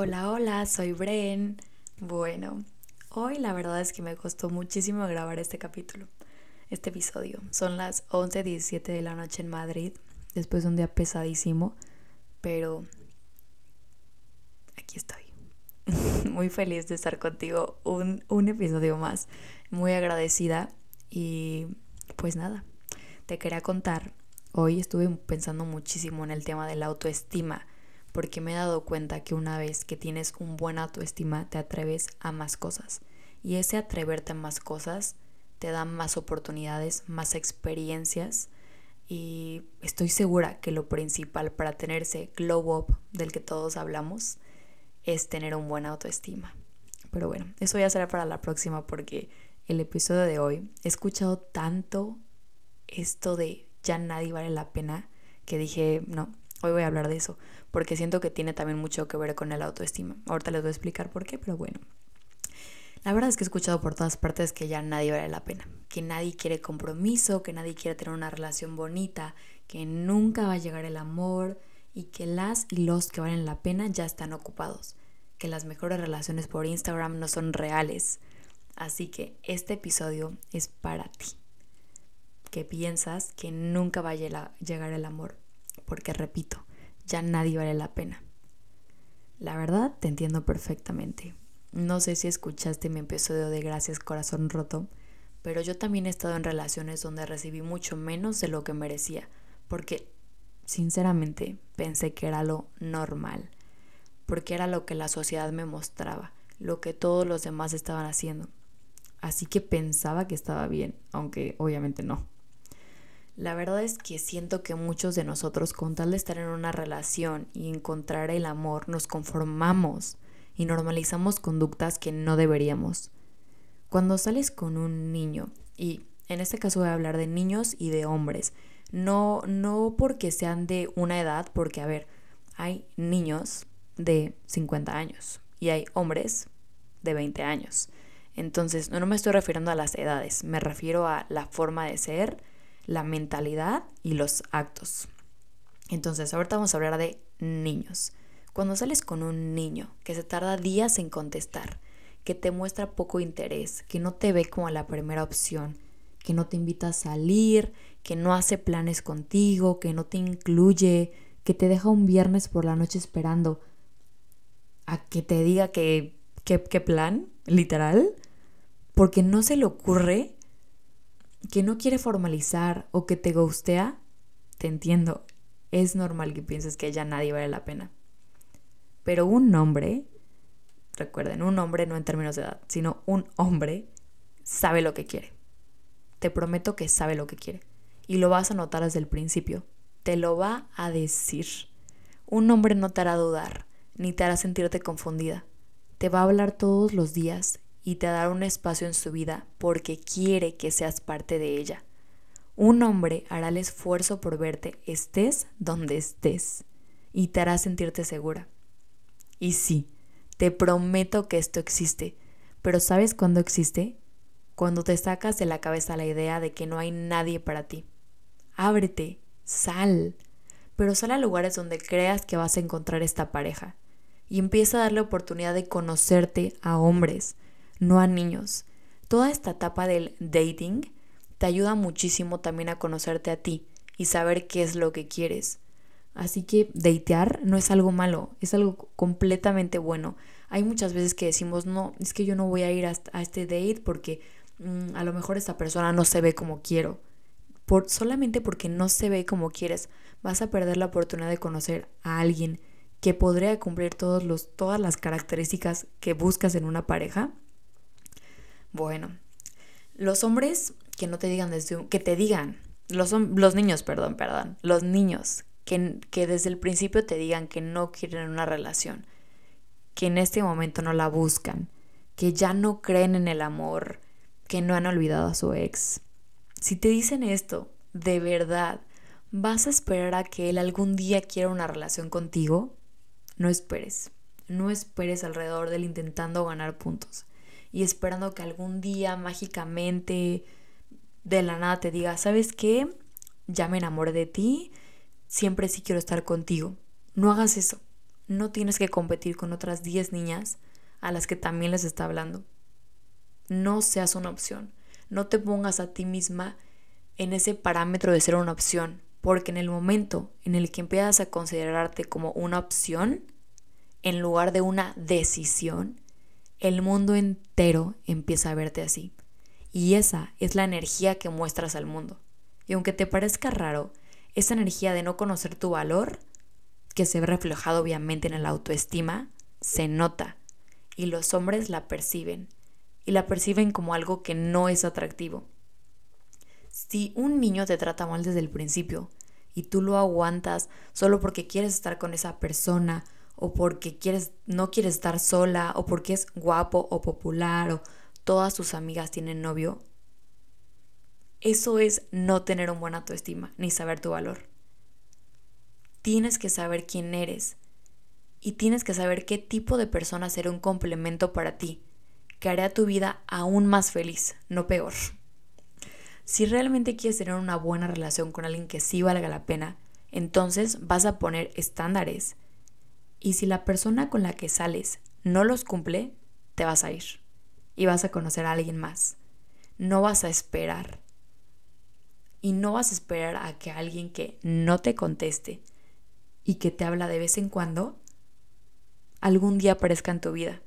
Hola, hola, soy Bren. Bueno, hoy la verdad es que me costó muchísimo grabar este capítulo, este episodio. Son las 11.17 de la noche en Madrid, después de un día pesadísimo, pero aquí estoy. Muy feliz de estar contigo un, un episodio más. Muy agradecida y pues nada, te quería contar. Hoy estuve pensando muchísimo en el tema de la autoestima porque me he dado cuenta que una vez que tienes un buen autoestima te atreves a más cosas y ese atreverte a más cosas te da más oportunidades, más experiencias y estoy segura que lo principal para tener ese glow up del que todos hablamos es tener un buen autoestima. Pero bueno, eso ya será para la próxima porque el episodio de hoy he escuchado tanto esto de ya nadie vale la pena que dije, no, hoy voy a hablar de eso porque siento que tiene también mucho que ver con el autoestima. Ahorita les voy a explicar por qué, pero bueno. La verdad es que he escuchado por todas partes que ya nadie vale la pena, que nadie quiere compromiso, que nadie quiere tener una relación bonita, que nunca va a llegar el amor y que las y los que valen la pena ya están ocupados, que las mejores relaciones por Instagram no son reales. Así que este episodio es para ti, que piensas que nunca va a llegar el amor, porque repito, ya nadie vale la pena. La verdad, te entiendo perfectamente. No sé si escuchaste mi episodio de Gracias Corazón Roto, pero yo también he estado en relaciones donde recibí mucho menos de lo que merecía, porque sinceramente pensé que era lo normal, porque era lo que la sociedad me mostraba, lo que todos los demás estaban haciendo. Así que pensaba que estaba bien, aunque obviamente no. La verdad es que siento que muchos de nosotros, con tal de estar en una relación y encontrar el amor, nos conformamos y normalizamos conductas que no deberíamos. Cuando sales con un niño, y en este caso voy a hablar de niños y de hombres, no, no porque sean de una edad, porque a ver, hay niños de 50 años y hay hombres de 20 años. Entonces, no me estoy refiriendo a las edades, me refiero a la forma de ser, la mentalidad y los actos. Entonces, ahorita vamos a hablar de niños. Cuando sales con un niño que se tarda días en contestar, que te muestra poco interés, que no te ve como la primera opción, que no te invita a salir, que no hace planes contigo, que no te incluye, que te deja un viernes por la noche esperando a que te diga que qué plan, literal, porque no se le ocurre que no quiere formalizar o que te gustea, te entiendo, es normal que pienses que ya nadie vale la pena. Pero un hombre, recuerden, un hombre no en términos de edad, sino un hombre sabe lo que quiere. Te prometo que sabe lo que quiere. Y lo vas a notar desde el principio. Te lo va a decir. Un hombre no te hará dudar, ni te hará sentirte confundida. Te va a hablar todos los días y te dará un espacio en su vida porque quiere que seas parte de ella. Un hombre hará el esfuerzo por verte estés donde estés y te hará sentirte segura. Y sí, te prometo que esto existe, pero ¿sabes cuándo existe? Cuando te sacas de la cabeza la idea de que no hay nadie para ti. Ábrete, sal, pero sal a lugares donde creas que vas a encontrar esta pareja y empieza a darle oportunidad de conocerte a hombres, no a niños. Toda esta etapa del dating te ayuda muchísimo también a conocerte a ti y saber qué es lo que quieres. Así que datear no es algo malo, es algo completamente bueno. Hay muchas veces que decimos, no, es que yo no voy a ir a, este date porque mm, a lo mejor esta persona no se ve como quiero. Por, solamente porque no se ve como quieres, vas a perder la oportunidad de conocer a alguien que podría cumplir todos los, todas las características que buscas en una pareja bueno, los hombres que no te digan desde que te digan, los, los niños, perdón, perdón, los niños que, que desde el principio te digan que no quieren una relación, que en este momento no la buscan, que ya no creen en el amor, que no han olvidado a su ex. Si te dicen esto, de verdad, ¿vas a esperar a que él algún día quiera una relación contigo? No esperes. No esperes alrededor de él intentando ganar puntos y esperando que algún día mágicamente de la nada te diga, ¿sabes qué? Ya me enamoré de ti, siempre sí quiero estar contigo. No hagas eso. no tienes que competir con otras 10 niñas a las que también les está hablando. No seas una opción. No te pongas a ti misma en ese parámetro de ser una opción, porque en el momento en el que empiezas a considerarte como una opción, en lugar de una decisión, el mundo entero empieza a verte así. Y esa es la energía que muestras al mundo. Y aunque te parezca raro, esa energía de no conocer tu valor, que se ve reflejado obviamente en la autoestima, se nota. Y los hombres la perciben. Y la perciben como algo que no es atractivo. Si un niño te trata mal desde el principio y tú lo aguantas solo porque quieres estar con esa persona o porque quieres no quieres estar sola o porque es guapo o popular o todas tus amigas tienen novio, eso es no tener un buen autoestima ni saber tu valor. Tienes que saber quién eres y tienes que saber qué tipo de persona será un complemento para ti, que hará tu vida aún más feliz, no peor. Si realmente quieres tener una buena relación con alguien que sí valga la pena, entonces vas a poner estándares. Y si la persona con la que sales no los cumple, te vas a ir y vas a conocer a alguien más. No vas a esperar y no vas a esperar a que alguien que no te conteste y que te habla de vez en cuando, algún día aparezca en tu vida.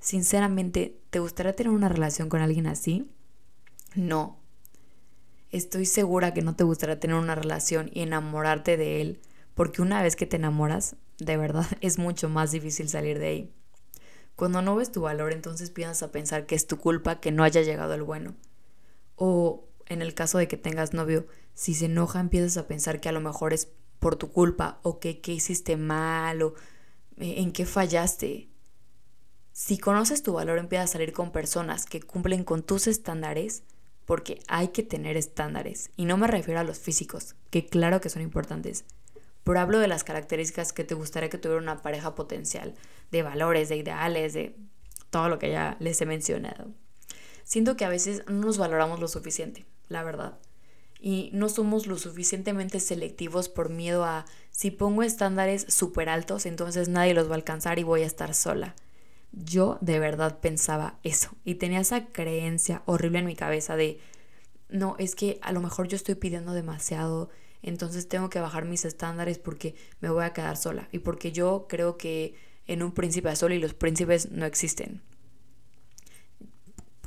Sinceramente, ¿te gustaría tener una relación con alguien así? No. Estoy segura que no te gustaría tener una relación y enamorarte de él, porque una vez que te enamoras, de verdad es mucho más difícil salir de ahí. Cuando no ves tu valor, entonces piensas a pensar que es tu culpa que no haya llegado el bueno. O en el caso de que tengas novio, si se enoja empiezas a pensar que a lo mejor es por tu culpa o que qué hiciste mal o eh, en qué fallaste. Si conoces tu valor empiezas a salir con personas que cumplen con tus estándares porque hay que tener estándares y no me refiero a los físicos, que claro que son importantes, pero hablo de las características que te gustaría que tuviera una pareja potencial, de valores, de ideales, de todo lo que ya les he mencionado. Siento que a veces no nos valoramos lo suficiente la verdad. Y no somos lo suficientemente selectivos por miedo a si pongo estándares súper altos, entonces nadie los va a alcanzar y voy a estar sola. Yo de verdad pensaba eso y tenía esa creencia horrible en mi cabeza de, no, es que a lo mejor yo estoy pidiendo demasiado, entonces tengo que bajar mis estándares porque me voy a quedar sola y porque yo creo que en un príncipe azul y los príncipes no existen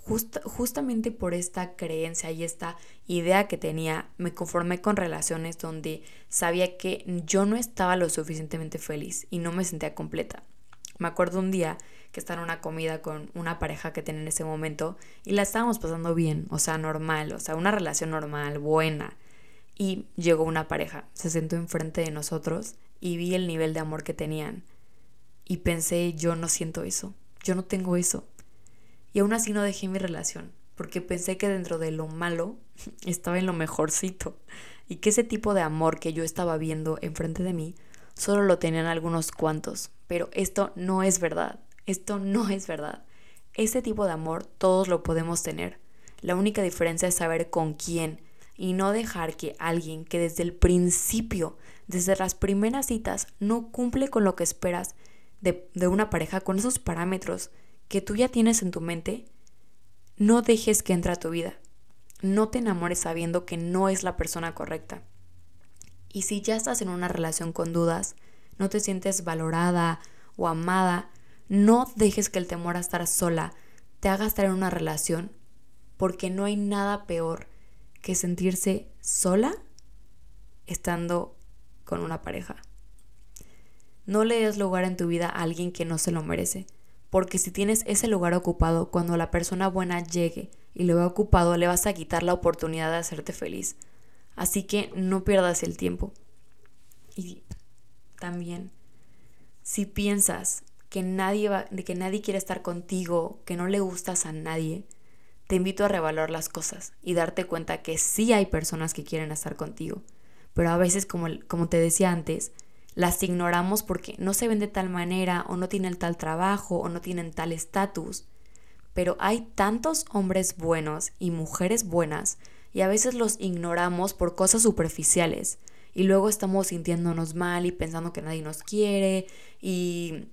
justamente por esta creencia y esta idea que tenía, me conformé con relaciones donde sabía que yo no estaba lo suficientemente feliz y no me sentía completa. Me acuerdo un día que estaba en una comida con una pareja que tenía en ese momento y la estábamos pasando bien, o sea, normal, o sea, una relación normal, buena. Y llegó una pareja, se sentó enfrente de nosotros y vi el nivel de amor que tenían. Y pensé, yo no siento eso, yo no tengo eso. Y aún así no dejé mi relación, porque pensé que dentro de lo malo estaba en lo mejorcito y que ese tipo de amor que yo estaba viendo enfrente de mí solo lo tenían algunos cuantos. Pero esto no es verdad, esto no es verdad. Ese tipo de amor todos lo podemos tener. La única diferencia es saber con quién y no dejar que alguien que desde el principio, desde las primeras citas, no cumple con lo que esperas de, de una pareja con esos parámetros que tú ya tienes en tu mente, no dejes que entre a tu vida. No te enamores sabiendo que no es la persona correcta. Y si ya estás en una relación con dudas, no te sientes valorada o amada, no dejes que el temor a estar sola te haga estar en una relación, porque no hay nada peor que sentirse sola estando con una pareja. No le des lugar en tu vida a alguien que no se lo merece porque si tienes ese lugar ocupado, cuando la persona buena llegue y lo vea ocupado, le vas a quitar la oportunidad de hacerte feliz. Así que no pierdas el tiempo. Y también, si piensas que nadie, va, que nadie quiere estar contigo, que no le gustas a nadie, te invito a revaluar las cosas y darte cuenta que sí hay personas que quieren estar contigo. Pero a veces, como, como te decía antes, las ignoramos porque no se ven de tal manera o no tienen tal trabajo o no tienen tal estatus. Pero hay tantos hombres buenos y mujeres buenas y a veces los ignoramos por cosas superficiales y luego estamos sintiéndonos mal y pensando que nadie nos quiere y,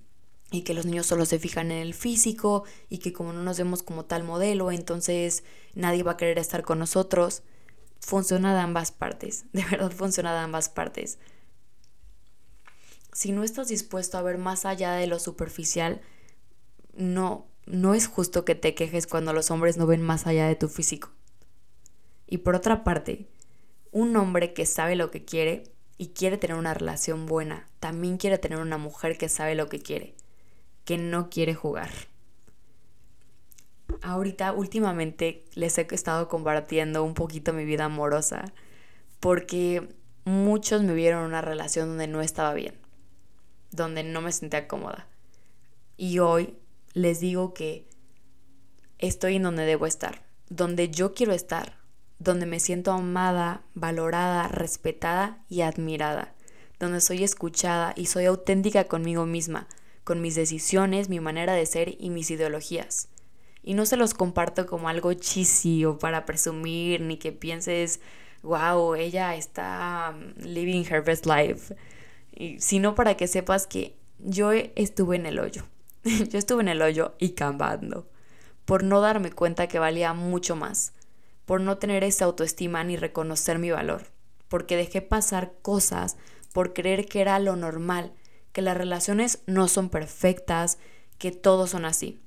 y que los niños solo se fijan en el físico y que como no nos vemos como tal modelo, entonces nadie va a querer estar con nosotros. Funciona de ambas partes, de verdad funciona de ambas partes. Si no estás dispuesto a ver más allá de lo superficial, no, no es justo que te quejes cuando los hombres no ven más allá de tu físico. Y por otra parte, un hombre que sabe lo que quiere y quiere tener una relación buena, también quiere tener una mujer que sabe lo que quiere, que no quiere jugar. Ahorita, últimamente, les he estado compartiendo un poquito mi vida amorosa, porque muchos me vieron en una relación donde no estaba bien, donde no me sentía cómoda. Y hoy les digo que estoy en donde debo estar, donde yo quiero estar, donde me siento amada, valorada, respetada y admirada, donde soy escuchada y soy auténtica conmigo misma, con mis decisiones, mi manera de ser y mis ideologías. Y no se los comparto como algo cheesy o para presumir, ni que pienses, wow, ella está um, living her best life, sino para que sepas que yo estuve en el hoyo. yo estuve en el hoyo y cambando, por no darme cuenta que valía mucho más, por no tener esa autoestima ni reconocer mi valor, porque dejé pasar cosas por creer que era lo normal, que las relaciones no son perfectas, que todos son así.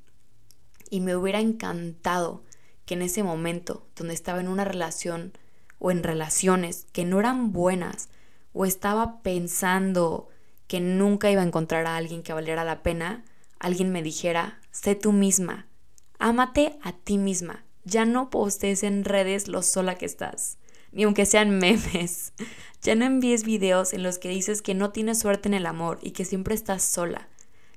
Y me hubiera encantado que en ese momento, donde estaba en una relación o en relaciones que no eran buenas, o estaba pensando que nunca iba a encontrar a alguien que valiera la pena, alguien me dijera, sé tú misma, ámate a ti misma, ya no postes en redes lo sola que estás, ni aunque sean memes. Ya no envíes videos en los que dices que no tienes suerte en el amor y que siempre estás sola.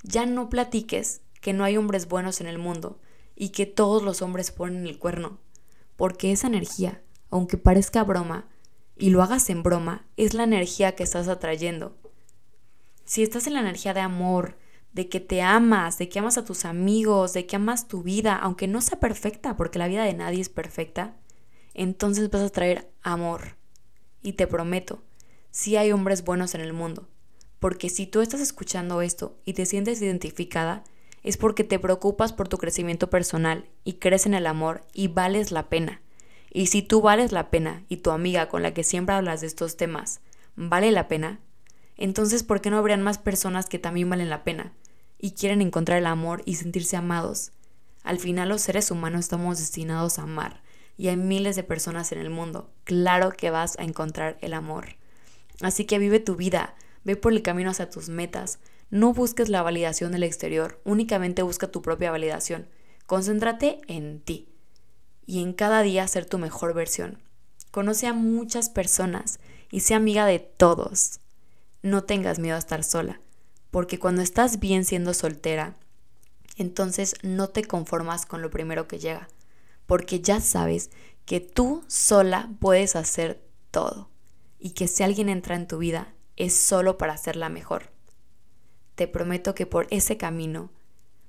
Ya no platiques que no hay hombres buenos en el mundo y que todos los hombres ponen el cuerno. Porque esa energía, aunque parezca broma, y lo hagas en broma, es la energía que estás atrayendo. Si estás en la energía de amor, de que te amas, de que amas a tus amigos, de que amas tu vida, aunque no sea perfecta, porque la vida de nadie es perfecta, entonces vas a traer amor. Y te prometo, sí hay hombres buenos en el mundo, porque si tú estás escuchando esto y te sientes identificada, es porque te preocupas por tu crecimiento personal y crees en el amor y vales la pena. Y si tú vales la pena y tu amiga con la que siempre hablas de estos temas vale la pena, entonces ¿por qué no habrían más personas que también valen la pena? y quieren encontrar el amor y sentirse amados. Al final los seres humanos estamos destinados a amar y hay miles de personas en el mundo. Claro que vas a encontrar el amor. Así que vive tu vida, ve por el camino hacia tus metas. No busques la validación del exterior, únicamente busca tu propia validación. Concéntrate en ti y en cada día ser tu mejor versión. Conoce a muchas personas y sea amiga de todos. No tengas miedo a estar sola porque cuando estás bien siendo soltera, entonces no te conformas con lo primero que llega, porque ya sabes que tú sola puedes hacer todo y que si alguien entra en tu vida es solo para hacerla mejor. Te prometo que por ese camino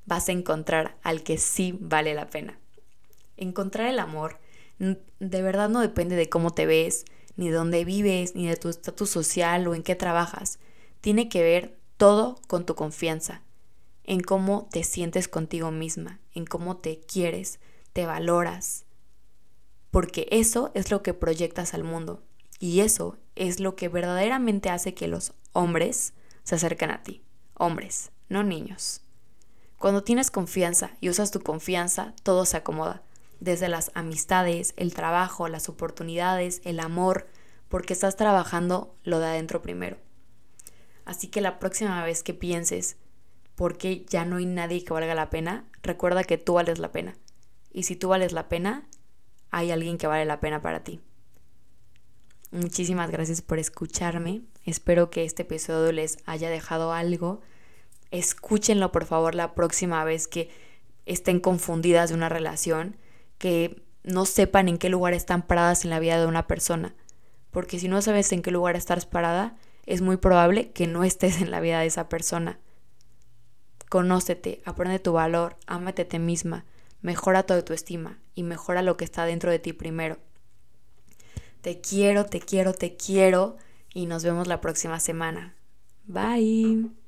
vas a encontrar al que sí vale la pena. Encontrar el amor de verdad no depende de cómo te ves, ni de dónde vives, ni de tu estatus social o en qué trabajas. Tiene que ver todo con tu confianza, en cómo te sientes contigo misma, en cómo te quieres, te valoras. Porque eso es lo que proyectas al mundo y eso es lo que verdaderamente hace que los hombres se acerquen a ti. Hombres, no niños. Cuando tienes confianza y usas tu confianza, todo se acomoda. Desde las amistades, el trabajo, las oportunidades, el amor, porque estás trabajando lo de adentro primero. Así que la próxima vez que pienses por qué ya no hay nadie que valga la pena, recuerda que tú vales la pena. Y si tú vales la pena, hay alguien que vale la pena para ti. Muchísimas gracias por escucharme. Espero que este episodio les haya dejado algo. Escúchenlo por favor la próxima vez que estén confundidas de una relación, que no sepan en qué lugar están paradas en la vida de una persona. Porque si no sabes en qué lugar estás parada, es muy probable que no estés en la vida de esa persona. Conócete, aprende tu valor, ámate a ti misma, mejora tu autoestima y mejora lo que está dentro de ti primero. Te quiero, te quiero, te quiero y nos vemos la próxima semana. Bye.